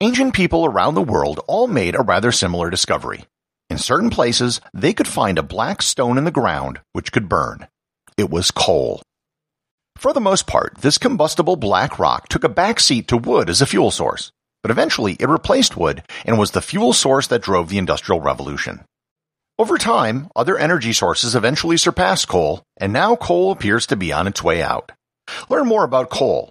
Ancient people around the world all made a rather similar discovery. In certain places, they could find a black stone in the ground which could burn. It was coal. For the most part, this combustible black rock took a backseat to wood as a fuel source, but eventually it replaced wood and was the fuel source that drove the Industrial Revolution. Over time, other energy sources eventually surpassed coal, and now coal appears to be on its way out. Learn more about coal,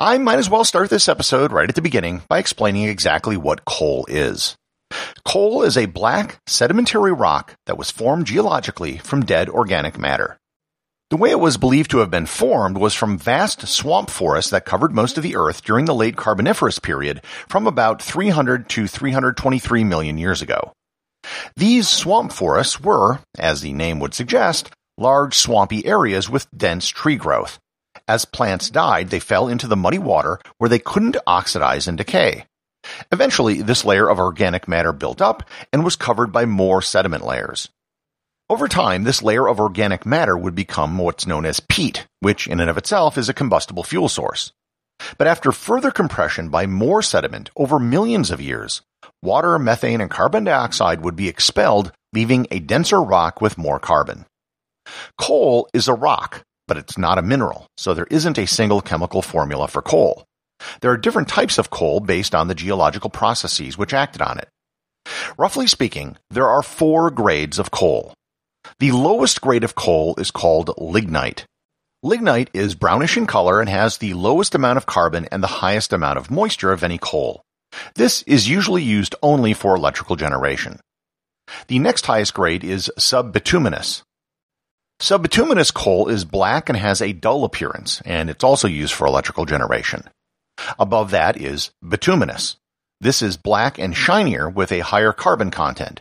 I might as well start this episode right at the beginning by explaining exactly what coal is. Coal is a black, sedimentary rock that was formed geologically from dead organic matter. The way it was believed to have been formed was from vast swamp forests that covered most of the Earth during the late Carboniferous period from about 300 to 323 million years ago. These swamp forests were, as the name would suggest, large swampy areas with dense tree growth. As plants died, they fell into the muddy water where they couldn't oxidize and decay. Eventually, this layer of organic matter built up and was covered by more sediment layers. Over time, this layer of organic matter would become what's known as peat, which in and of itself is a combustible fuel source. But after further compression by more sediment over millions of years, water, methane, and carbon dioxide would be expelled, leaving a denser rock with more carbon. Coal is a rock, but it's not a mineral, so there isn't a single chemical formula for coal. There are different types of coal based on the geological processes which acted on it. Roughly speaking, there are four grades of coal. The lowest grade of coal is called lignite. Lignite is brownish in color and has the lowest amount of carbon and the highest amount of moisture of any coal. This is usually used only for electrical generation. The next highest grade is subbituminous. Subbituminous coal is black and has a dull appearance, and it's also used for electrical generation. Above that is bituminous. This is black and shinier with a higher carbon content.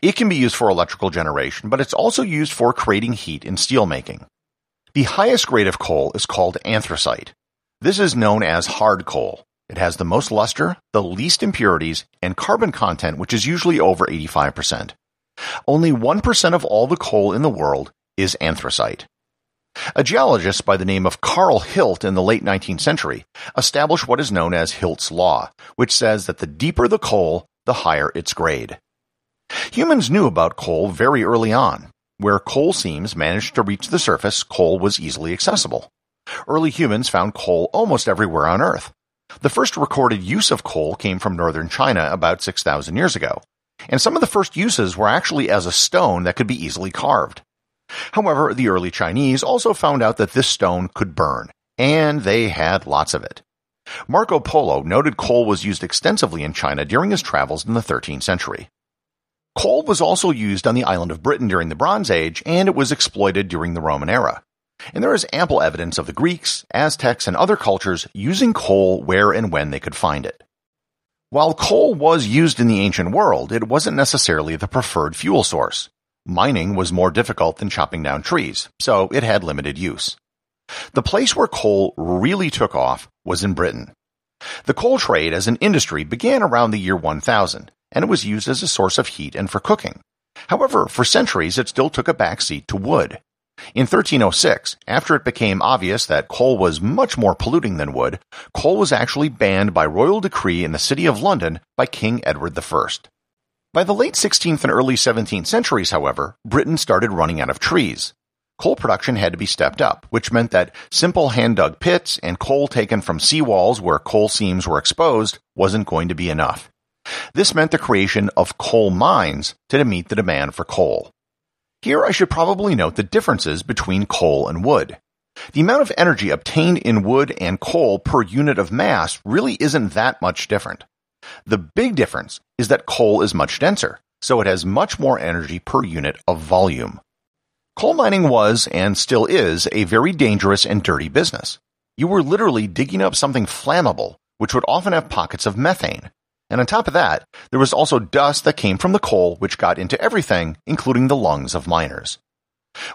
It can be used for electrical generation, but it's also used for creating heat in steelmaking. The highest grade of coal is called anthracite. This is known as hard coal. It has the most luster, the least impurities, and carbon content, which is usually over 85%. Only 1% of all the coal in the world is anthracite. A geologist by the name of Carl Hilt in the late 19th century established what is known as Hilt's Law, which says that the deeper the coal, the higher its grade. Humans knew about coal very early on. Where coal seams managed to reach the surface, coal was easily accessible. Early humans found coal almost everywhere on Earth. The first recorded use of coal came from northern China about 6,000 years ago, and some of the first uses were actually as a stone that could be easily carved. However, the early Chinese also found out that this stone could burn, and they had lots of it. Marco Polo noted coal was used extensively in China during his travels in the 13th century. Coal was also used on the island of Britain during the Bronze Age, and it was exploited during the Roman era. And there is ample evidence of the Greeks, Aztecs, and other cultures using coal where and when they could find it. While coal was used in the ancient world, it wasn't necessarily the preferred fuel source. Mining was more difficult than chopping down trees, so it had limited use. The place where coal really took off was in Britain. The coal trade as an industry began around the year 1000, and it was used as a source of heat and for cooking. However, for centuries it still took a backseat to wood. In 1306, after it became obvious that coal was much more polluting than wood, coal was actually banned by royal decree in the city of London by King Edward I. By the late 16th and early 17th centuries, however, Britain started running out of trees. Coal production had to be stepped up, which meant that simple hand-dug pits and coal taken from seawalls where coal seams were exposed wasn't going to be enough. This meant the creation of coal mines to meet the demand for coal. Here I should probably note the differences between coal and wood. The amount of energy obtained in wood and coal per unit of mass really isn't that much different. The big difference is that coal is much denser, so it has much more energy per unit of volume. Coal mining was, and still is, a very dangerous and dirty business. You were literally digging up something flammable, which would often have pockets of methane, and on top of that, there was also dust that came from the coal which got into everything, including the lungs of miners.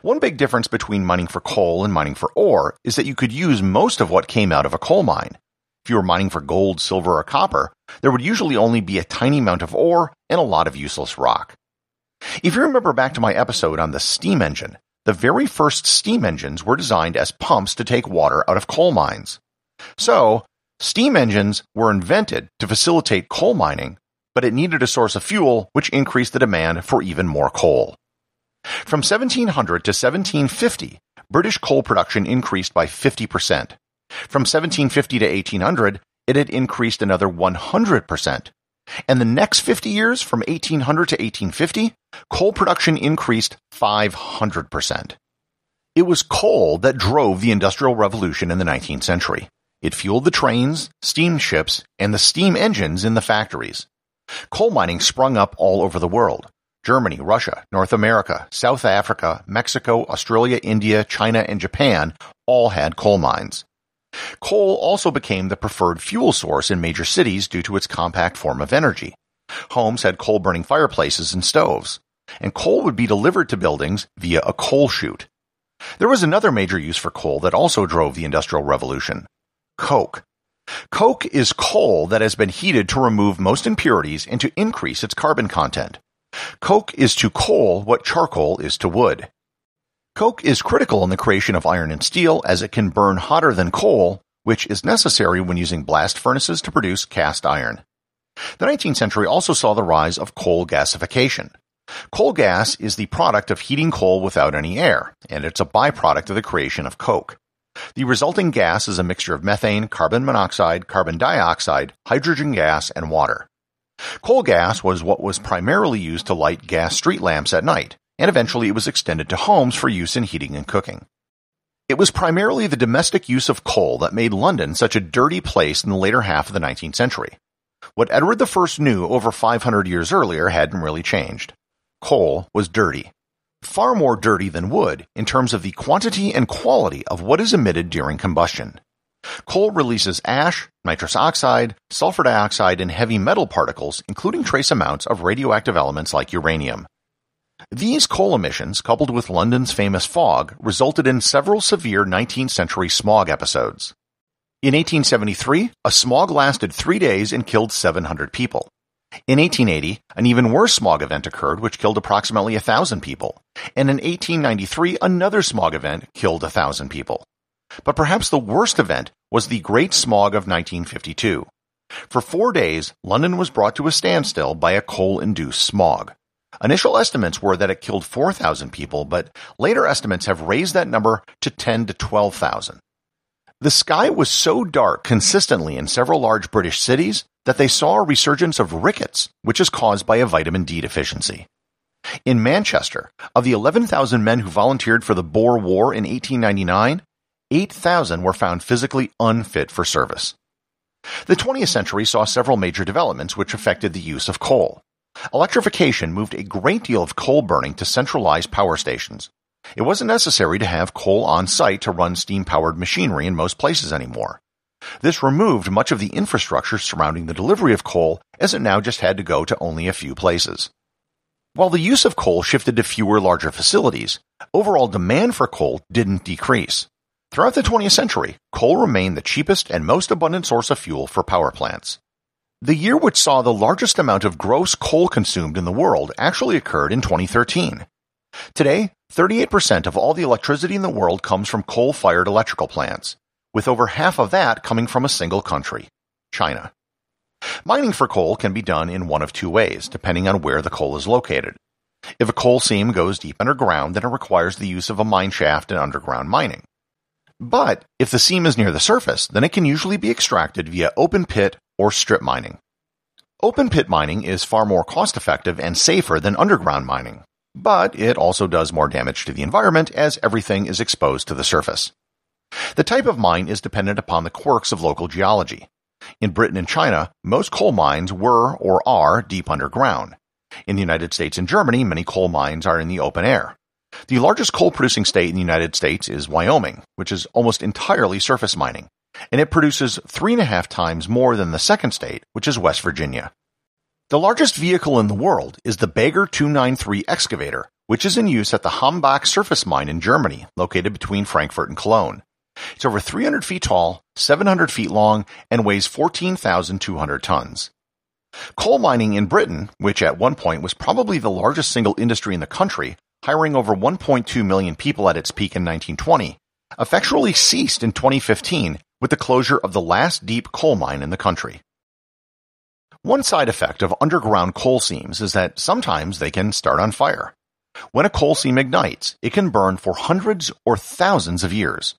One big difference between mining for coal and mining for ore is that you could use most of what came out of a coal mine. If you were mining for gold, silver, or copper, there would usually only be a tiny amount of ore and a lot of useless rock. If you remember back to my episode on the steam engine, the very first steam engines were designed as pumps to take water out of coal mines. So, Steam engines were invented to facilitate coal mining, but it needed a source of fuel which increased the demand for even more coal. From 1700 to 1750, British coal production increased by 50%. From 1750 to 1800, it had increased another 100%. And the next 50 years, from 1800 to 1850, coal production increased 500%. It was coal that drove the Industrial Revolution in the 19th century. It fueled the trains, steamships, and the steam engines in the factories. Coal mining sprung up all over the world. Germany, Russia, North America, South Africa, Mexico, Australia, India, China, and Japan all had coal mines. Coal also became the preferred fuel source in major cities due to its compact form of energy. Homes had coal burning fireplaces and stoves, and coal would be delivered to buildings via a coal chute. There was another major use for coal that also drove the Industrial Revolution coke. Coke is coal that has been heated to remove most impurities and to increase its carbon content. Coke is to coal what charcoal is to wood. Coke is critical in the creation of iron and steel as it can burn hotter than coal, which is necessary when using blast furnaces to produce cast iron. The 19th century also saw the rise of coal gasification. Coal gas is the product of heating coal without any air, and it's a byproduct of the creation of coke. The resulting gas is a mixture of methane, carbon monoxide, carbon dioxide, hydrogen gas, and water. Coal gas was what was primarily used to light gas street lamps at night, and eventually it was extended to homes for use in heating and cooking. It was primarily the domestic use of coal that made London such a dirty place in the later half of the 19th century. What Edward I knew over 500 years earlier hadn't really changed. Coal was dirty far more dirty than wood in terms of the quantity and quality of what is emitted during combustion. Coal releases ash, nitrous oxide, sulfur dioxide, and heavy metal particles, including trace amounts of radioactive elements like uranium. These coal emissions, coupled with London's famous fog, resulted in several severe 19th century smog episodes. In 1873, a smog lasted three days and killed 700 people. In 1880, an even worse smog event occurred which killed approximately 1,000 people, and in 1893 another smog event killed 1,000 people. But perhaps the worst event was the Great Smog of 1952. For four days, London was brought to a standstill by a coal-induced smog. Initial estimates were that it killed 4,000 people, but later estimates have raised that number to 10 to 12,000. The sky was so dark consistently in several large British cities that they saw a resurgence of rickets, which is caused by a vitamin D deficiency. In Manchester, of the 11,000 men who volunteered for the Boer War in 1899, 8,000 were found physically unfit for service. The 20th century saw several major developments which affected the use of coal. Electrification moved a great deal of coal burning to centralized power stations. It wasn't necessary to have coal on site to run steam-powered machinery in most places anymore. This removed much of the infrastructure surrounding the delivery of coal as it now just had to go to only a few places. While the use of coal shifted to fewer larger facilities, overall demand for coal didn't decrease. Throughout the 20th century, coal remained the cheapest and most abundant source of fuel for power plants. The year which saw the largest amount of gross coal consumed in the world actually occurred in 2013. Today, 38% of all the electricity in the world comes from coal-fired electrical plants, with over half of that coming from a single country, China. Mining for coal can be done in one of two ways, depending on where the coal is located. If a coal seam goes deep underground, then it requires the use of a mine shaft and underground mining. But if the seam is near the surface, then it can usually be extracted via open pit or strip mining. Open pit mining is far more cost effective and safer than underground mining, but it also does more damage to the environment as everything is exposed to the surface. The type of mine is dependent upon the quirks of local geology. In Britain and China, most coal mines were or are deep underground. In the United States and Germany, many coal mines are in the open air. The largest coal producing state in the United States is Wyoming, which is almost entirely surface mining, and it produces three and a half times more than the second state, which is West Virginia. The largest vehicle in the world is the Bagger 293 excavator, which is in use at the Hambach surface mine in Germany, located between Frankfurt and Cologne. It's over 300 feet tall, 700 feet long, and weighs 14,200 tons. Coal mining in Britain, which at one point was probably the largest single industry in the country, hiring over 1.2 million people at its peak in 1920, effectually ceased in 2015 with the closure of the last deep coal mine in the country. One side effect of underground coal seams is that sometimes they can start on fire. When a coal seam ignites, it can burn for hundreds or thousands of years.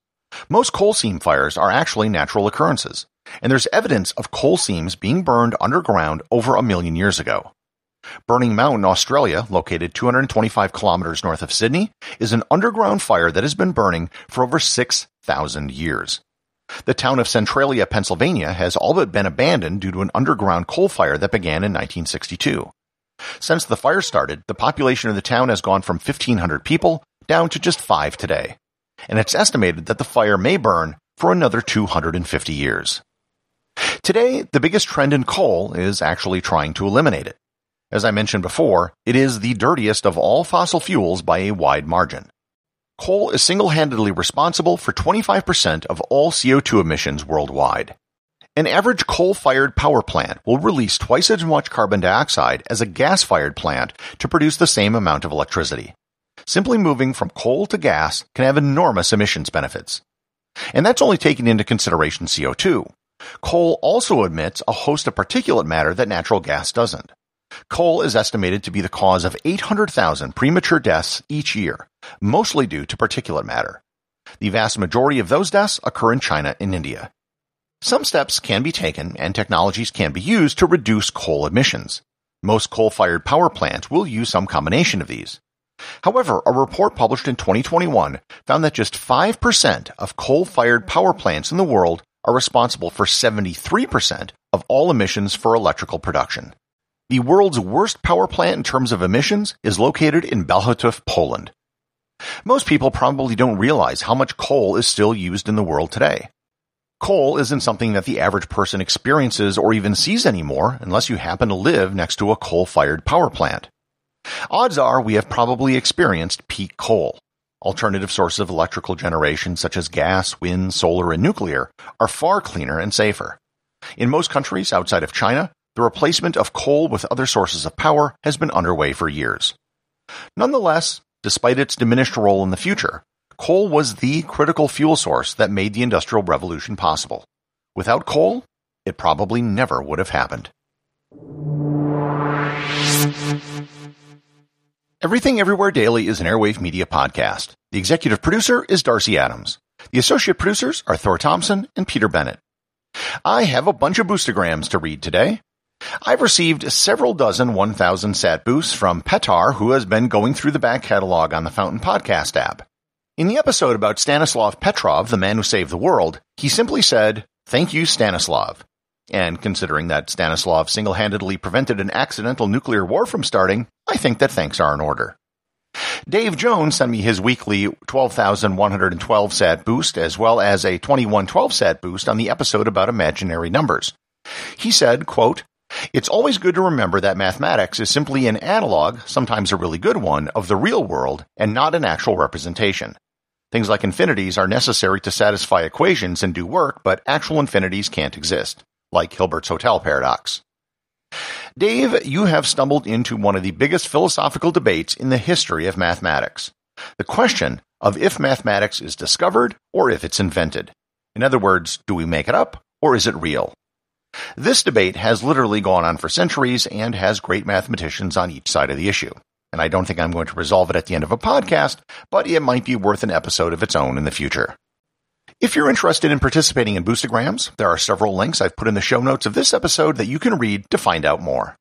Most coal seam fires are actually natural occurrences, and there's evidence of coal seams being burned underground over a million years ago. Burning Mountain, Australia, located 225 kilometers north of Sydney, is an underground fire that has been burning for over 6,000 years. The town of Centralia, Pennsylvania has all but been abandoned due to an underground coal fire that began in 1962. Since the fire started, the population of the town has gone from 1,500 people down to just five today, and it's estimated that the fire may burn for another 250 years. Today, the biggest trend in coal is actually trying to eliminate it. As I mentioned before, it is the dirtiest of all fossil fuels by a wide margin. Coal is single-handedly responsible for 25% of all CO2 emissions worldwide. An average coal-fired power plant will release twice as much carbon dioxide as a gas-fired plant to produce the same amount of electricity. Simply moving from coal to gas can have enormous emissions benefits. And that's only taking into consideration CO2. Coal also emits a host of particulate matter that natural gas doesn't. Coal is estimated to be the cause of 800,000 premature deaths each year, mostly due to particulate matter. The vast majority of those deaths occur in China and India. Some steps can be taken and technologies can be used to reduce coal emissions. Most coal-fired power plants will use some combination of these. However, a report published in 2021 found that just 5% of coal-fired power plants in the world are responsible for 73% of all emissions for electrical production. The world's worst power plant in terms of emissions is located in Bełchatów, Poland. Most people probably don't realize how much coal is still used in the world today. Coal isn't something that the average person experiences or even sees anymore unless you happen to live next to a coal-fired power plant. Odds are we have probably experienced peak coal. Alternative sources of electrical generation such as gas, wind, solar, and nuclear are far cleaner and safer. In most countries outside of China, the replacement of coal with other sources of power has been underway for years. Nonetheless, despite its diminished role in the future, coal was the critical fuel source that made the Industrial Revolution possible. Without coal, it probably never would have happened. Everything Everywhere Daily is an Airwave Media podcast. The executive producer is Darcy Adams. The associate producers are Thor Thompson and Peter Bennett. I have a bunch of boostograms to read today. I've received several dozen 1000 sat boosts from Petar, who has been going through the back catalog on the Fountain Podcast app. In the episode about Stanislav Petrov, the man who saved the world, he simply said, Thank you, Stanislav. And considering that Stanislav single-handedly prevented an accidental nuclear war from starting, I think that thanks are in order. Dave Jones sent me his weekly 12,112 sat boost as well as a 2112 sat boost on the episode about imaginary numbers. He said, quote, it's always good to remember that mathematics is simply an analog, sometimes a really good one, of the real world and not an actual representation. Things like infinities are necessary to satisfy equations and do work, but actual infinities can't exist, like Hilbert's hotel paradox. Dave, you have stumbled into one of the biggest philosophical debates in the history of mathematics. The question of if mathematics is discovered or if it's invented. In other words, do we make it up or is it real? This debate has literally gone on for centuries and has great mathematicians on each side of the issue. And I don't think I'm going to resolve it at the end of a podcast, but it might be worth an episode of its own in the future. If you're interested in participating in Boostograms, there are several links I've put in the show notes of this episode that you can read to find out more.